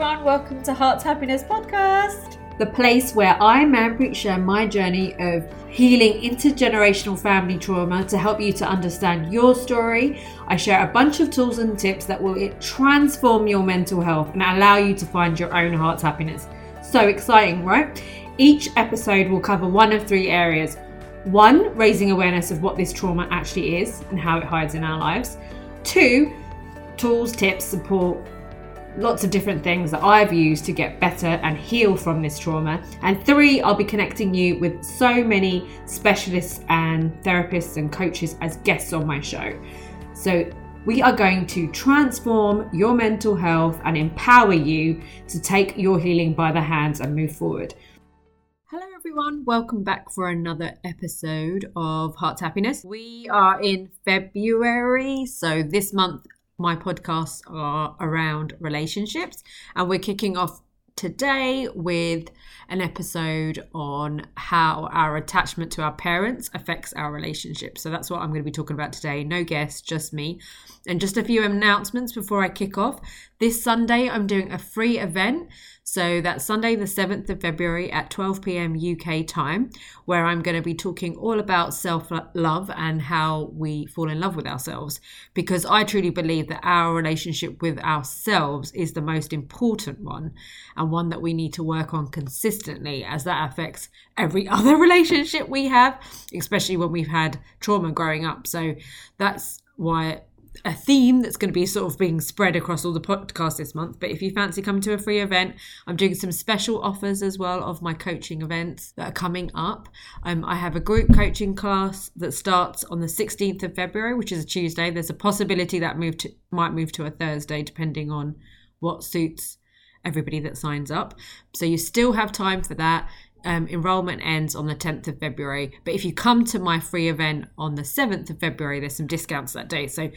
everyone. Welcome to Heart's Happiness Podcast. the place where I, Manpreet, share my journey of healing intergenerational family trauma to help you to understand your story. I share a bunch of tools and tips that will transform your mental health and allow you to find your own heart's happiness. So exciting, right? Each episode will cover one of three areas. One, raising awareness of what this trauma actually is and how it hides in our lives. Two, tools, tips, support, lots of different things that I've used to get better and heal from this trauma. And three, I'll be connecting you with so many specialists and therapists and coaches as guests on my show. So we are going to transform your mental health and empower you to take your healing by the hands and move forward. Hello, everyone. Welcome back for another episode of Heart's Happiness. We are in February, so this month my podcasts are around relationships, and we're kicking off today with an episode on how our attachment to our parents affects our relationship. So that's what I'm going to be talking about today. No guests, just me. And just a few announcements before I kick off. This Sunday, I'm doing a free event. So that's Sunday, the 7th of February at 12 p.m. UK time, where I'm going to be talking all about self love and how we fall in love with ourselves. Because I truly believe that our relationship with ourselves is the most important one and one that we need to work on consistently, as that affects every other relationship we have, especially when we've had trauma growing up. So that's why a theme that's going to be sort of being spread across all the podcasts this month. But if you fancy coming to a free event, I'm doing some special offers as well of my coaching events that are coming up. Um, I have a group coaching class that starts on the 16th of February, which is a Tuesday. There's a possibility that move to, might move to a Thursday, depending on what suits everybody that signs up. So you still have time for that. Um, enrollment ends on the 10th of February. But if you come to my free event on the 7th of February, there's some discounts that day. So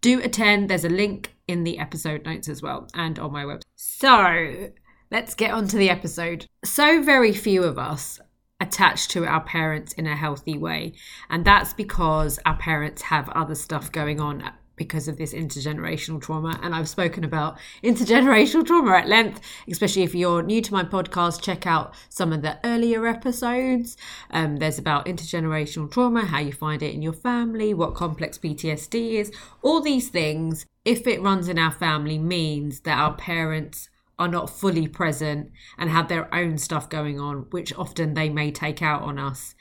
do attend. There's a link in the episode notes as well and on my website. So let's get on to the episode. So very few of us attach to our parents in a healthy way. And that's because our parents have other stuff going on because of this intergenerational trauma. And I've spoken about intergenerational trauma at length, especially if you're new to my podcast, check out some of the earlier episodes. Um, there's about intergenerational trauma, how you find it in your family, what complex PTSD is, all these things. If it runs in our family, means that our parents are not fully present and have their own stuff going on, which often they may take out on us,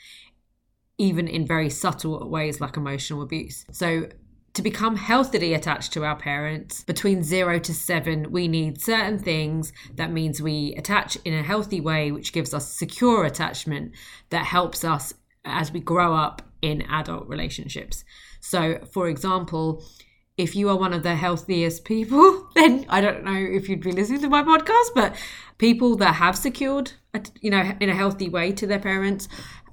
even in very subtle ways like emotional abuse. So, to become healthily attached to our parents between zero to seven, we need certain things. That means we attach in a healthy way, which gives us secure attachment that helps us as we grow up in adult relationships. So, for example, if you are one of the healthiest people, then I don't know if you'd be listening to my podcast, but people that have secured, you know, in a healthy way to their parents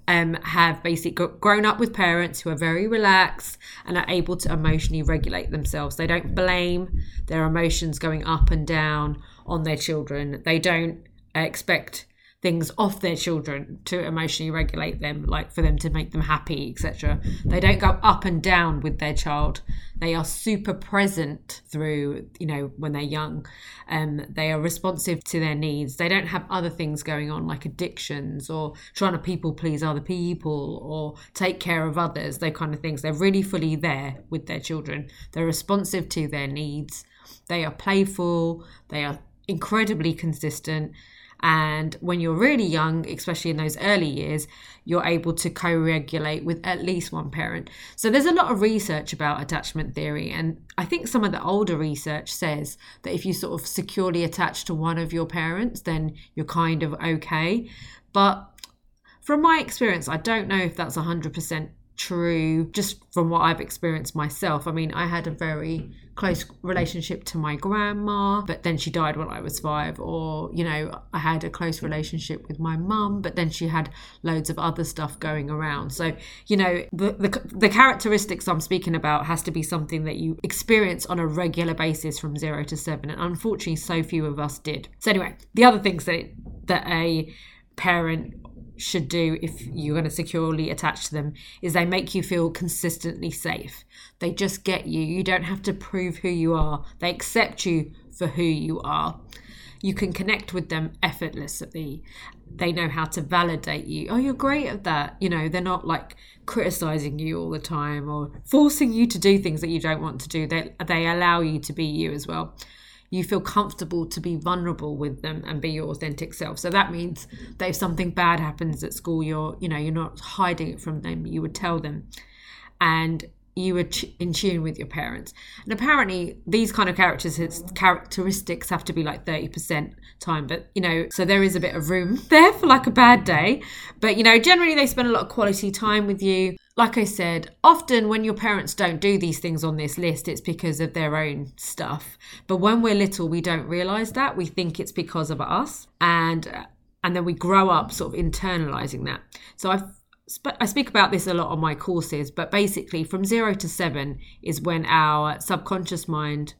um, have basically grown up with parents who are very relaxed and are able to emotionally regulate themselves. They don't blame their emotions going up and down on their children. They don't expect things off their children to emotionally regulate them, like for them to make them happy, etc. They don't go up and down with their child. They are super present through, you know, when they're young. Um, they are responsive to their needs. They don't have other things going on like addictions or trying to people please other people or take care of others, those kind of things. They're really fully there with their children. They're responsive to their needs. They are playful. They are incredibly consistent and when you're really young, especially in those early years, you're able to co regulate with at least one parent. So there's a lot of research about attachment theory. And I think some of the older research says that if you sort of securely attach to one of your parents, then you're kind of okay. But from my experience, I don't know if that's 100% true just from what I've experienced myself. I mean, I had a very close relationship to my grandma, but then she died when I was five. Or, you know, I had a close relationship with my mum, but then she had loads of other stuff going around. So, you know, the, the, the characteristics I'm speaking about has to be something that you experience on a regular basis from zero to seven. And unfortunately, so few of us did. So, anyway, the other things that, that a parent should do if you're going to securely attach to them is they make you feel consistently safe. They just get you. You don't have to prove who you are. They accept you for who you are. you can connect with them effortlessly. They know how to validate you. Oh, you're great at that. You know, they're not like criticizing you all the time or forcing you to do things that you don't want to do. They, they allow you to be you as well. You feel comfortable to be vulnerable with them and be your authentic self. So that means that if something bad happens at school, you're, you know, you're not hiding it from them. You would tell them. And you were in tune with your parents. And apparently, these kind of characters, characteristics have to be like 30% time. But, you know, so there is a bit of room there for like a bad day. But, you know, generally they spend a lot of quality time with you. Like I said, often when your parents don't do these things on this list, it's because of their own stuff. But when we're little, we don't realize that. We think it's because of us. And and then we grow up sort of internalizing that. So I've I speak about this a lot on my courses, but basically, from zero to seven is when our subconscious mind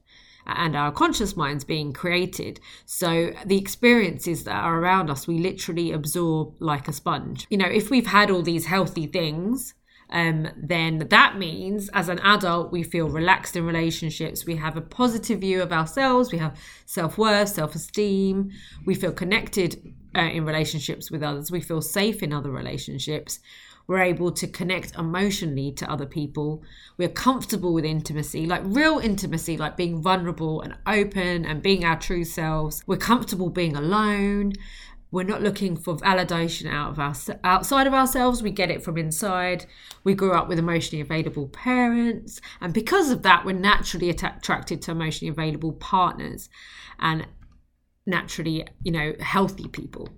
and our conscious mind's being created. So the experiences that are around us, we literally absorb like a sponge. You know, if we've had all these healthy things, um, then that means as an adult, we feel relaxed in relationships. We have a positive view of ourselves. We have self worth, self esteem. We feel connected uh, in relationships with others. We feel safe in other relationships. We're able to connect emotionally to other people. We're comfortable with intimacy, like real intimacy, like being vulnerable and open and being our true selves. We're comfortable being alone. We're not looking for validation out of our, outside of ourselves. We get it from inside. We grew up with emotionally available parents, and because of that, we're naturally attracted to emotionally available partners. And naturally, you know, healthy people.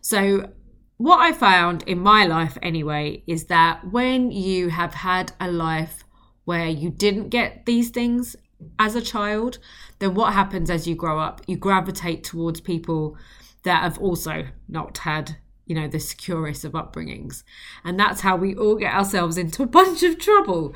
So, what I found in my life anyway is that when you have had a life where you didn't get these things as a child, then what happens as you grow up? You gravitate towards people that have also not had you know the securest of upbringings and that's how we all get ourselves into a bunch of trouble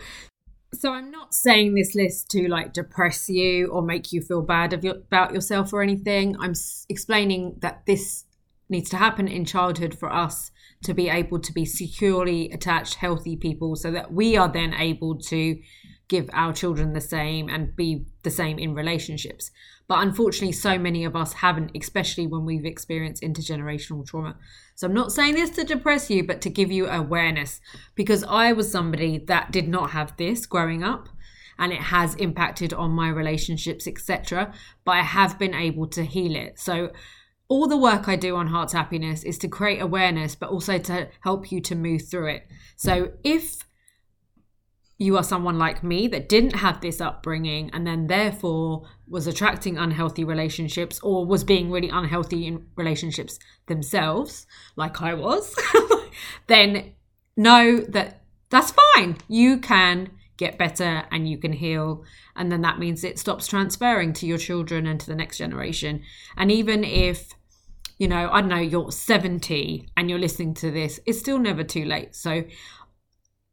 so I'm not saying this list to like depress you or make you feel bad your, about yourself or anything. I'm s- explaining that this needs to happen in childhood for us to be able to be securely attached, healthy people, so that we are then able to give our children the same and be the same in relationships. But unfortunately, so many of us haven't, especially when we've experienced intergenerational trauma. So I'm not saying this to depress you, but to give you awareness because I was somebody that did not have this growing up and it has impacted on my relationships, etc. But I have been able to heal it. So all the work I do on Heart's Happiness is to create awareness, but also to help you to move through it. So if you are someone like me that didn't have this upbringing and then therefore was attracting unhealthy relationships or was being really unhealthy in relationships themselves, like I was, then know that that's fine. You can get better and you can heal. And then that means it stops transferring to your children and to the next generation. And even if you know, I don't know, you're 70 and you're listening to this, it's still never too late. So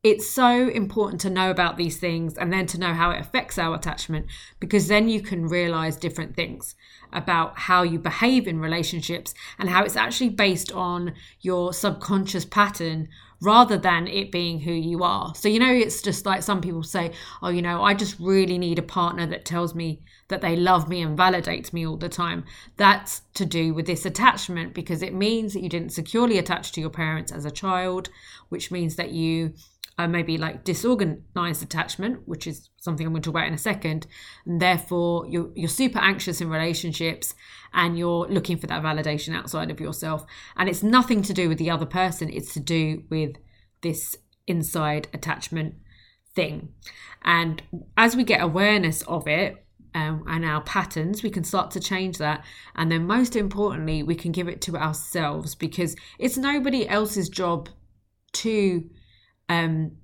it's so important to know about these things and then to know how it affects our attachment because then you can realize different things about how you behave in relationships and how it's actually based on your subconscious pattern rather than it being who you are. So, you know, it's just like some people say, oh, you know, I just really need a partner that tells me that they love me and validates me all the time. That's to do with this attachment because it means that you didn't securely attach to your parents as a child, which means that you uh, maybe like disorganized attachment, which is something I'm going to talk about in a second. And therefore, you're, you're super anxious in relationships and you're looking for that validation outside of yourself. And it's nothing to do with the other person, it's to do with this inside attachment thing. And as we get awareness of it, um, and our patterns, we can start to change that. And then, most importantly, we can give it to ourselves because it's nobody else's job to um,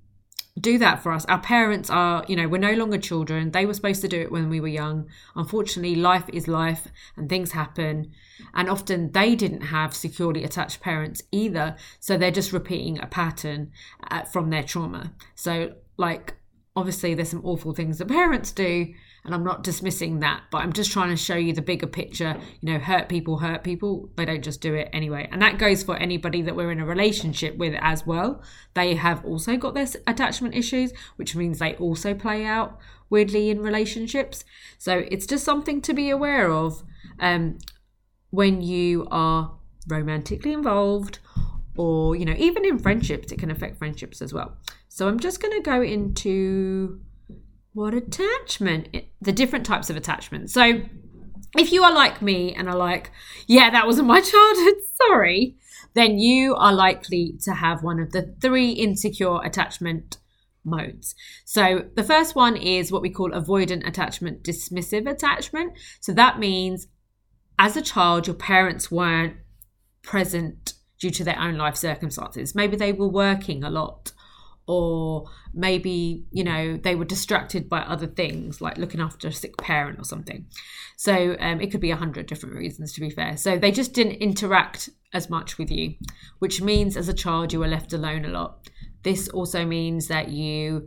do that for us. Our parents are, you know, we're no longer children. They were supposed to do it when we were young. Unfortunately, life is life and things happen. And often they didn't have securely attached parents either. So they're just repeating a pattern uh, from their trauma. So, like, obviously, there's some awful things that parents do and I'm not dismissing that, but I'm just trying to show you the bigger picture. You know, hurt people hurt people. They don't just do it anyway. And that goes for anybody that we're in a relationship with as well. They have also got their attachment issues, which means they also play out weirdly in relationships. So it's just something to be aware of. Um, when you are romantically involved or you know even in friendships it can affect friendships as well so i'm just going to go into what attachment the different types of attachment so if you are like me and are like yeah that wasn't my childhood sorry then you are likely to have one of the three insecure attachment modes. So the first one is what we call avoidant attachment, dismissive attachment. So that means as a child, your parents weren't present due to their own life circumstances. Maybe they were working a lot, or maybe, you know, they were distracted by other things like looking after a sick parent or something. So um, it could be a hundred different reasons, to be fair. So they just didn't interact as much with you, which means as a child, you were left alone a lot. This also means that you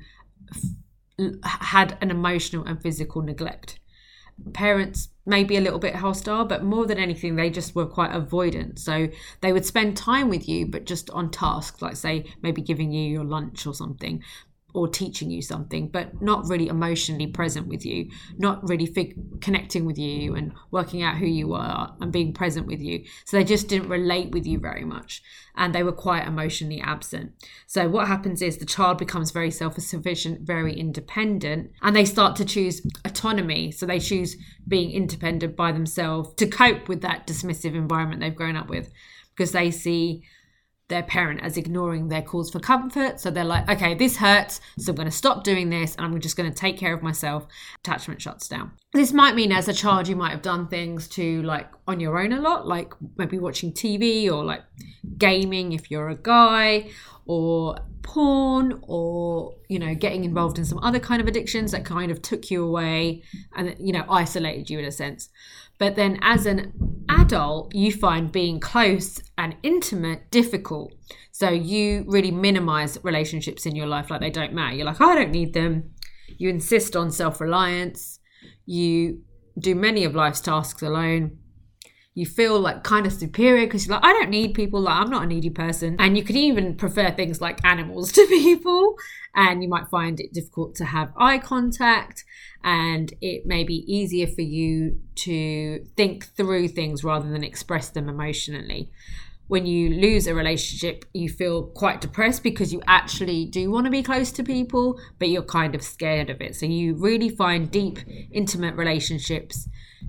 f- had an emotional and physical neglect parents maybe a little bit hostile, but more than anything, they just were quite avoidant. So they would spend time with you, but just on tasks, like say maybe giving you your lunch or something, or teaching you something, but not really emotionally present with you, not really fig- connecting with you and working out who you are and being present with you. So they just didn't relate with you very much and they were quite emotionally absent. So what happens is the child becomes very self sufficient, very independent, and they start to choose autonomy. So they choose being independent by themselves to cope with that dismissive environment they've grown up with because they see their parent as ignoring their calls for comfort. So they're like, okay, this hurts, so I'm going to stop doing this and I'm just going to take care of myself. Attachment shuts down. This might mean as a child, you might have done things to like on your own a lot, like maybe watching TV or like gaming if you're a guy, or porn, or, you know, getting involved in some other kind of addictions that kind of took you away and, you know, isolated you in a sense. But then as an adult, you find being close and intimate difficult. So you really minimize relationships in your life like they don't matter. You're like, oh, I don't need them. You insist on self reliance. You do many of life's tasks alone you feel like kind of superior because you're like, I don't need people, like I'm not a needy person. And you could even prefer things like animals to people. And you might find it difficult to have eye contact. And it may be easier for you to think through things rather than express them emotionally when you lose a relationship, you feel quite depressed because you actually do want to be close to people, but you're kind of scared of it. So you really find deep, intimate relationships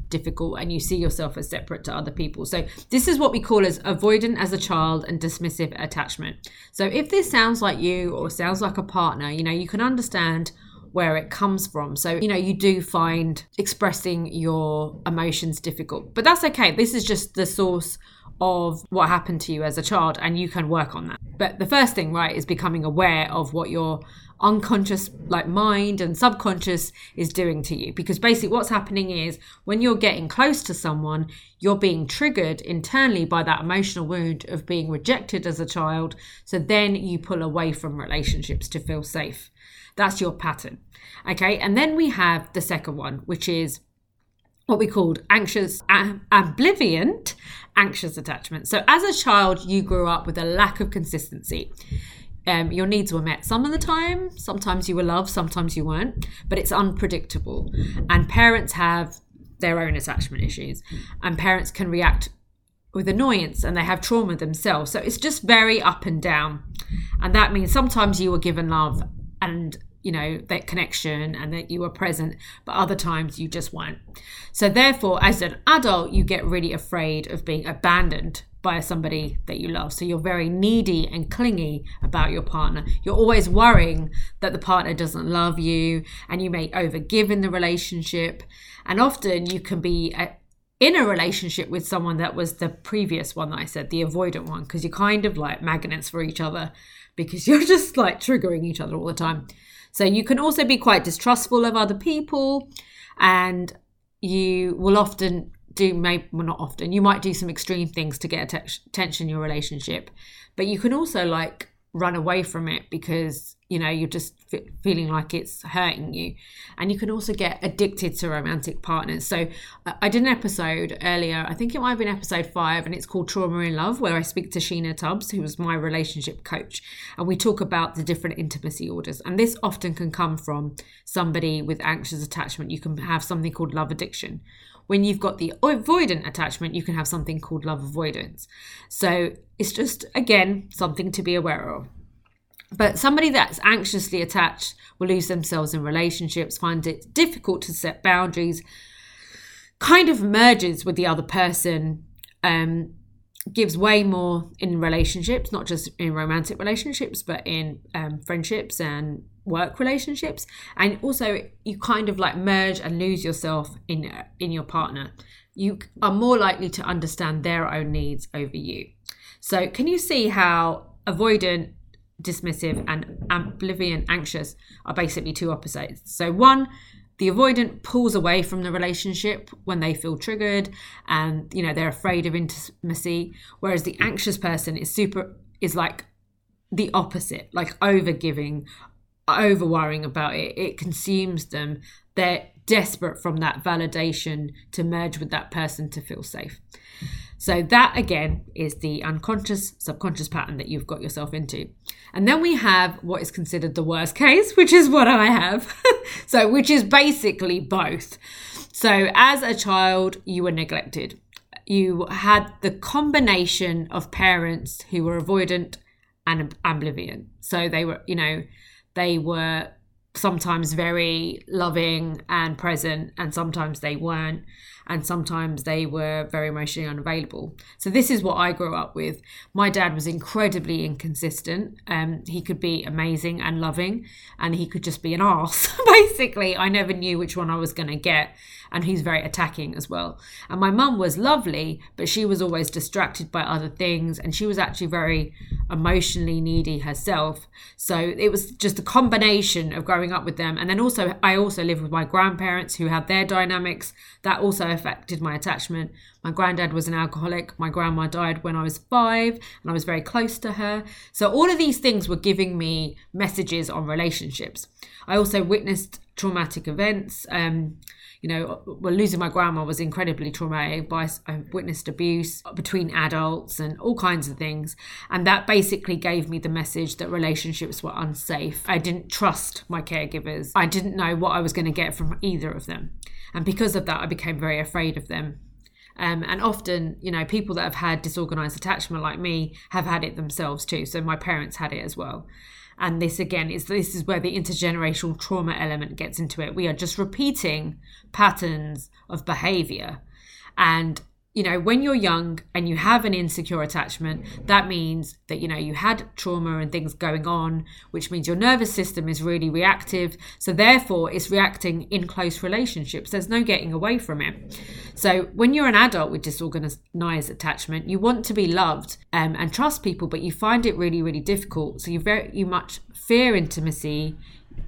difficult and you see yourself as separate to other people. So this is what we call as avoidant as a child and dismissive attachment. So if this sounds like you or sounds like a partner, you know, you can understand where it comes from. So, you know, you do find expressing your emotions difficult. But that's okay. This is just the source of what happened to you as a child and you can work on that. But the first thing, right, is becoming aware of what your unconscious like mind and subconscious is doing to you. Because basically what's happening is when you're getting close to someone you're being triggered internally by that emotional wound of being rejected as a child. So then you pull away from relationships to feel safe. That's your pattern. Okay and then we have the second one which is what we called anxious ambivalent anxious attachment. So as a child you grew up with a lack of consistency um, your needs were met some of the time. Sometimes you were loved, sometimes you weren't, but it's unpredictable. And parents have their own attachment issues, and parents can react with annoyance and they have trauma themselves. So it's just very up and down. And that means sometimes you were given love and you know that connection and that you were present but other times you just weren't so therefore as an adult you get really afraid of being abandoned by somebody that you love. So you're very needy and clingy about your partner. You're always worrying that the partner doesn't love you and you may overgive in the relationship. And often you can be a, in a relationship with someone that was the previous one that I said, the avoidant one, because you're kind of like magnets for each other because you're just like triggering each other all the time. So you can also be quite distrustful of other people and you will often do maybe well not often. You might do some extreme things to get attention in your relationship but you can also like run away from it because you know you're just f- feeling like it's hurting you. And you can also get addicted to romantic partners. So uh, i did an episode earlier i think it might have been episode five and it's called trauma in love where i speak to sheena tubbs who was my relationship coach and we talk about the different intimacy disorders. And this often can come from somebody with anxious attachment. You can have something called love addiction when you've got the avoidant attachment, you can have something called love avoidance. So it's just, again, something to be aware of. But somebody that's anxiously attached will lose themselves in relationships, find it difficult to set boundaries, kind of merges with the other person, um, gives way more in relationships, not just in romantic relationships, but in um, friendships and work relationships. And also, you kind of like merge and lose yourself in in your partner. You are more likely to understand their own needs over you. So, can you see how avoidant dismissive and ambivalent anxious are basically two opposites. So one the avoidant pulls away from the relationship when they feel triggered and you know they're afraid of intimacy whereas the anxious person is super is like the opposite like over giving over worrying about it. It consumes them. They're desperate from that validation to merge with that person to feel safe so that again is the unconscious subconscious pattern that you've got yourself into. And then we have what is considered the worst case, which is what I have. so which is basically both. So as a child you were neglected. You had the combination of parents who were avoidant and ambivalent. So they were, you know, they were sometimes very loving and present and sometimes they weren't and sometimes they were very emotionally unavailable. So this is what I grew up with. My dad was incredibly inconsistent. Um, he could be amazing and loving, and he could just be an arse. Basically, I never knew which one I was going to get, and he's very attacking as well. And my mum was lovely, but she was always distracted by other things, and she was actually very emotionally needy herself. So it was just a combination of growing up with them, and then also I also lived with my grandparents who had their dynamics that also affected my attachment. My granddad was an alcoholic. My grandma died when I was five, and I was very close to her. So, all of these things were giving me messages on relationships. I also witnessed traumatic events. Um, you know, well, losing my grandma was incredibly traumatic. I witnessed abuse between adults and all kinds of things, and that basically gave me the message that relationships were unsafe. I didn't trust my caregivers. I didn't know what I was going to get from either of them. And because of that, I became very afraid of them. Um, and often, you know, people that have had disorganized attachment like me have had it themselves too. So my parents had it as well. And this again is this is where the intergenerational trauma element gets into it. We are just repeating patterns of behavior. And you know, when you're young and you have an insecure attachment, that means that, you know, you had trauma and things going on, which means your nervous system is really reactive. So, therefore, it's reacting in close relationships. There's no getting away from it. So, when you're an adult with disorganized attachment, you want to be loved um, and trust people, but you find it really, really difficult. So, you very, you much fear intimacy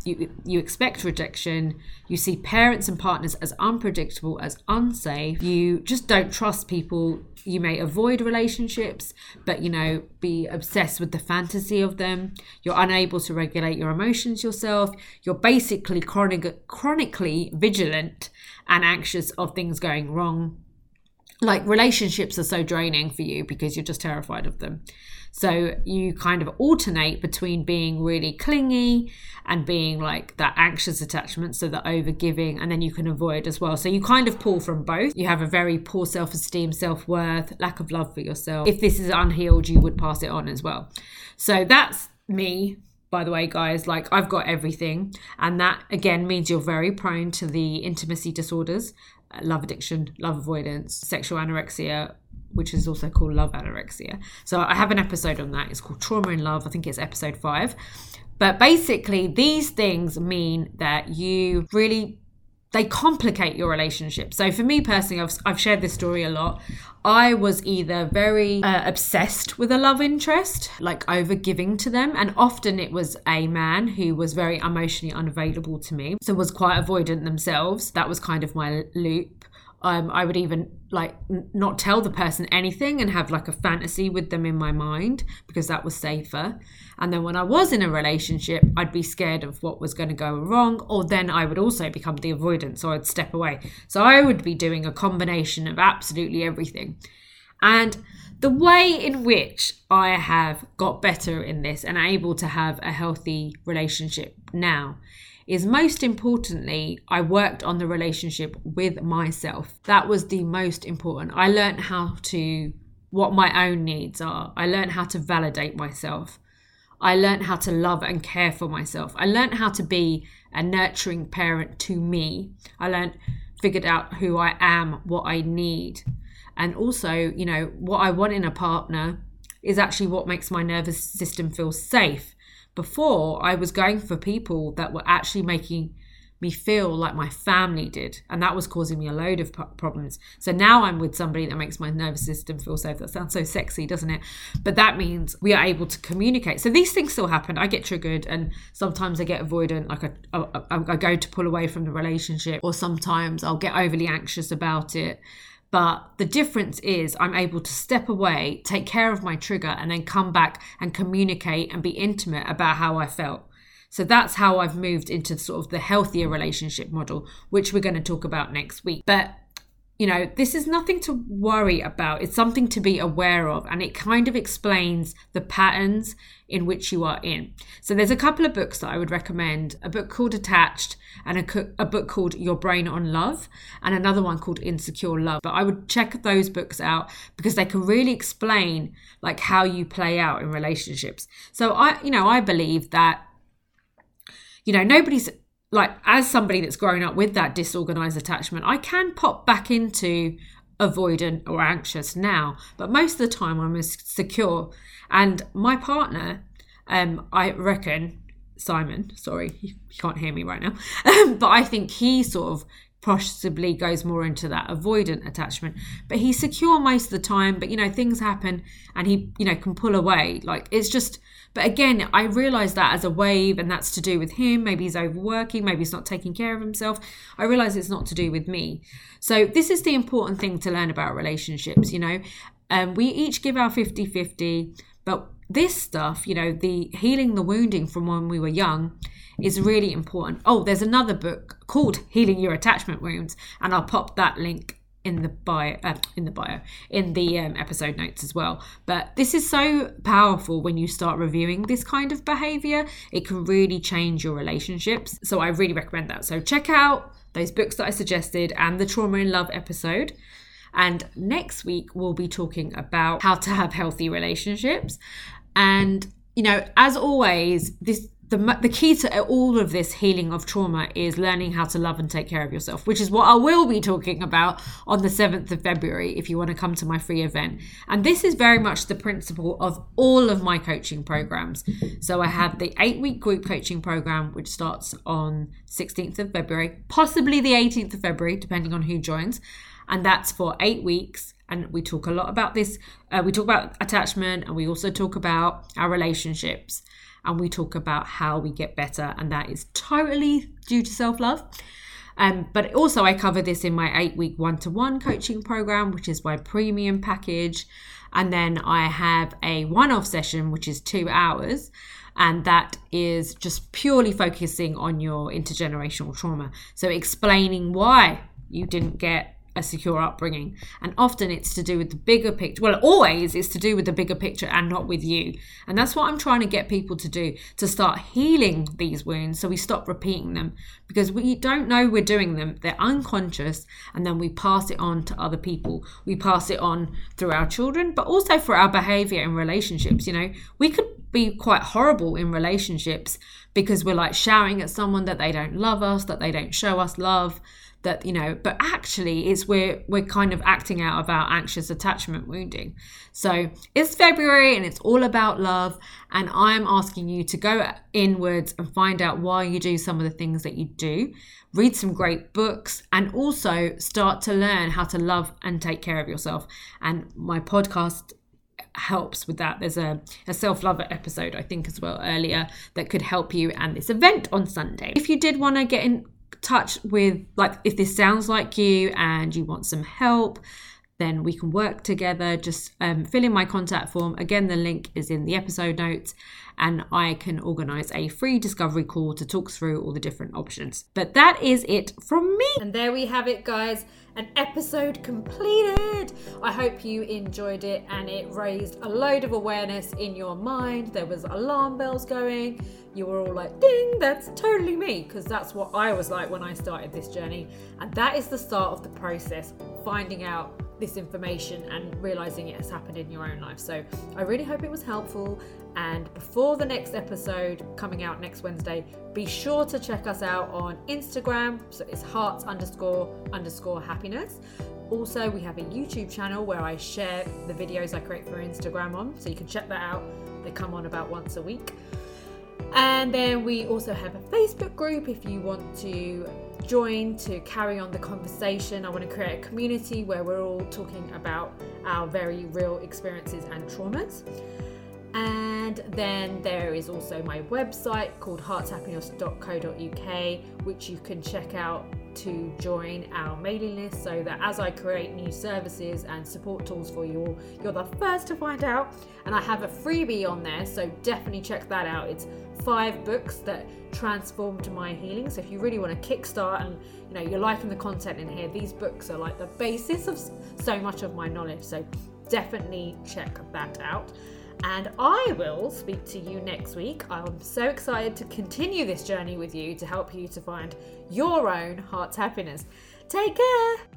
you you expect rejection you see parents and partners as unpredictable as unsafe. You just don't trust people. You may avoid relationships but you know be obsessed with the fantasy of them. You're unable to regulate your emotions yourself. You're basically chronic, chronically vigilant and anxious of things going wrong. Like relationships are so draining for you because you're just terrified of them so you kind of alternate between being really clingy and being like that anxious attachment, so the over giving, and then you can avoid as well. So you kind of pull from both. You have a very poor self esteem, self worth, lack of love for yourself. If this is unhealed, you would pass it on as well. So that's me by the way, guys, like I've got everything. And that again means you're very prone to the intimacy disorders, uh, love addiction, love avoidance, sexual anorexia, which is also called Love Anorexia. So I have an episode on that. It's called Trauma in Love. I think it's episode five. But basically, these things mean that you really they complicate your relationship. So for me personally, I've, I've shared this story a lot. I was either very uh, obsessed with a love interest, like over giving to them, and often it was a man who was very emotionally unavailable to me, so was quite avoidant themselves. That was kind of my loop. Um, I would even like n- not tell the person anything and have like a fantasy with them in my mind because that was safer. And then when I was in a relationship, I'd be scared of what was going to go wrong, or then I would also become the avoidant, so I'd step away. So I would be doing a combination of absolutely everything. And the way in which I have got better in this and able to have a healthy relationship now is most importantly, I worked on the relationship with myself. That was the most important. I learned how to, what my own needs are. I learned how to validate myself. I learned how to love and care for myself. I learned how to be a nurturing parent to me. I learned, figured out who I am, what I need. And also, you know, what I want in a partner is actually what makes my nervous system feel safe. Before, I was going for people that were actually making me feel like my family did. And that was causing me a load of problems. So now I'm with somebody that makes my nervous system feel safe. That sounds so sexy, doesn't it? But that means we are able to communicate. So these things still happen. I get triggered and sometimes I get avoidant, like I, I, I go to pull away from the relationship, or sometimes I'll get overly anxious about it. But the difference is I'm able to step away, take care of my trigger, and then come back and communicate and be intimate about how I felt. So that's how I've moved into sort of the healthier relationship model, which we're going to talk about next week. But you know, this is nothing to worry about. It's something to be aware of, and it kind of explains the patterns in which you are in. So, there's a couple of books that I would recommend a book called Attached, and a, a book called Your Brain on Love, and another one called Insecure Love. But I would check those books out because they can really explain like how you play out in relationships. So, I, you know, I believe that, you know, nobody's like as somebody that's grown up with that disorganized attachment, I can pop back into avoidant or anxious now, but most of the time I'm as secure. And my partner, um, I reckon Simon, sorry, you can't hear me right now, but I think he sort of possibly goes more into that avoidant attachment but he's secure most of the time but you know things happen and he you know can pull away like it's just but again, I realize that as a wave, and that's to do with him. Maybe he's overworking, maybe he's not taking care of himself. I realize it's not to do with me. So, this is the important thing to learn about relationships. You know, um, we each give our 50 50, but this stuff, you know, the healing the wounding from when we were young is really important. Oh, there's another book called Healing Your Attachment Wounds, and I'll pop that link in the bio uh, in the bio in the um, episode notes as well. But this is so powerful when you start reviewing this kind of behavior. It can really change your relationships. So i really recommend that. So check out those books that i suggested and the trauma in love episode. And next week we'll be talking about how to have healthy relationships. And you know as always this the, the key to all of this healing of trauma is learning how to love and take care of yourself, which is what I will be talking about on the 7th of February if you want to come to my free event. And this is very much the principle of all of my coaching programs. So I have the eight week group coaching program, which starts on 16th of February, possibly the 18th of February, depending on who joins. And that's for eight weeks and we talk a lot about this. Uh, we talk about attachment and we also talk about our relationships and we talk about how we get better, and that is totally due to self love. Um, but also, I cover this in my eight week one to one coaching program, which is my premium package. And then I have a one off session, which is two hours. And that is just purely focusing on your intergenerational trauma. So, explaining why you didn't get a secure upbringing. And often it's to do with the bigger picture. Well, always it's to do with the bigger picture and not with you. And that's what I'm trying to get people to do to start healing these wounds so we stop repeating them because we don't know we're doing them. They're unconscious and then we pass it on to other people. We pass it on through our children, but also for our behavior in relationships. You know, we could be quite horrible in relationships because we're like shouting at someone that they don't love us, that they don't show us love that you know but actually it's we're we're kind of acting out of our anxious attachment wounding so it's february and it's all about love and i'm asking you to go inwards and find out why you do some of the things that you do read some great books and also start to learn how to love and take care of yourself and my podcast helps with that. There's a, a self love episode, I think, as well earlier that could help you, and this event on Sunday. If you did want to get in touch with like if this sounds like you and you want some help then we can work together. Just um, fill in my contact form. Again, the link is in the episode notes, and I can organize a free discovery call to talk through all the different options. But that is it from me. And there we have it, guys. An episode completed. I hope you enjoyed it and it raised a load of awareness in your mind. There was alarm bells going. You were all like, ding, that's totally me. Because that's what I was like when I started this journey. And that is the start of the process, finding out this information and realizing it has happened in your own life. So I really hope it was helpful. And before the next episode coming out next Wednesday, be sure to check us out on Instagram. So it's hearts underscore underscore happiness. Also, we have a YouTube channel where I share the videos I create for Instagram on. So you can check that out. They come on about once a week. And then we also have a Facebook group if you want to join to carry on the conversation. I want to create a community where we're all talking about our very real experiences and traumas. And then there is also my website called heartshappiness.co.uk, which you can check out to join our mailing list so that as I create new services and support tools for you all, you're the first to find out. And I have a freebie on there, so definitely check that out. It's five books that transformed my healing. So if you really want to kickstart and you know you're liking the content in here, these books are like the basis of so much of my knowledge. So definitely check that out. And I will speak to you next week. I'm so excited to continue this journey with you to help you to find your own heart's happiness. Take care.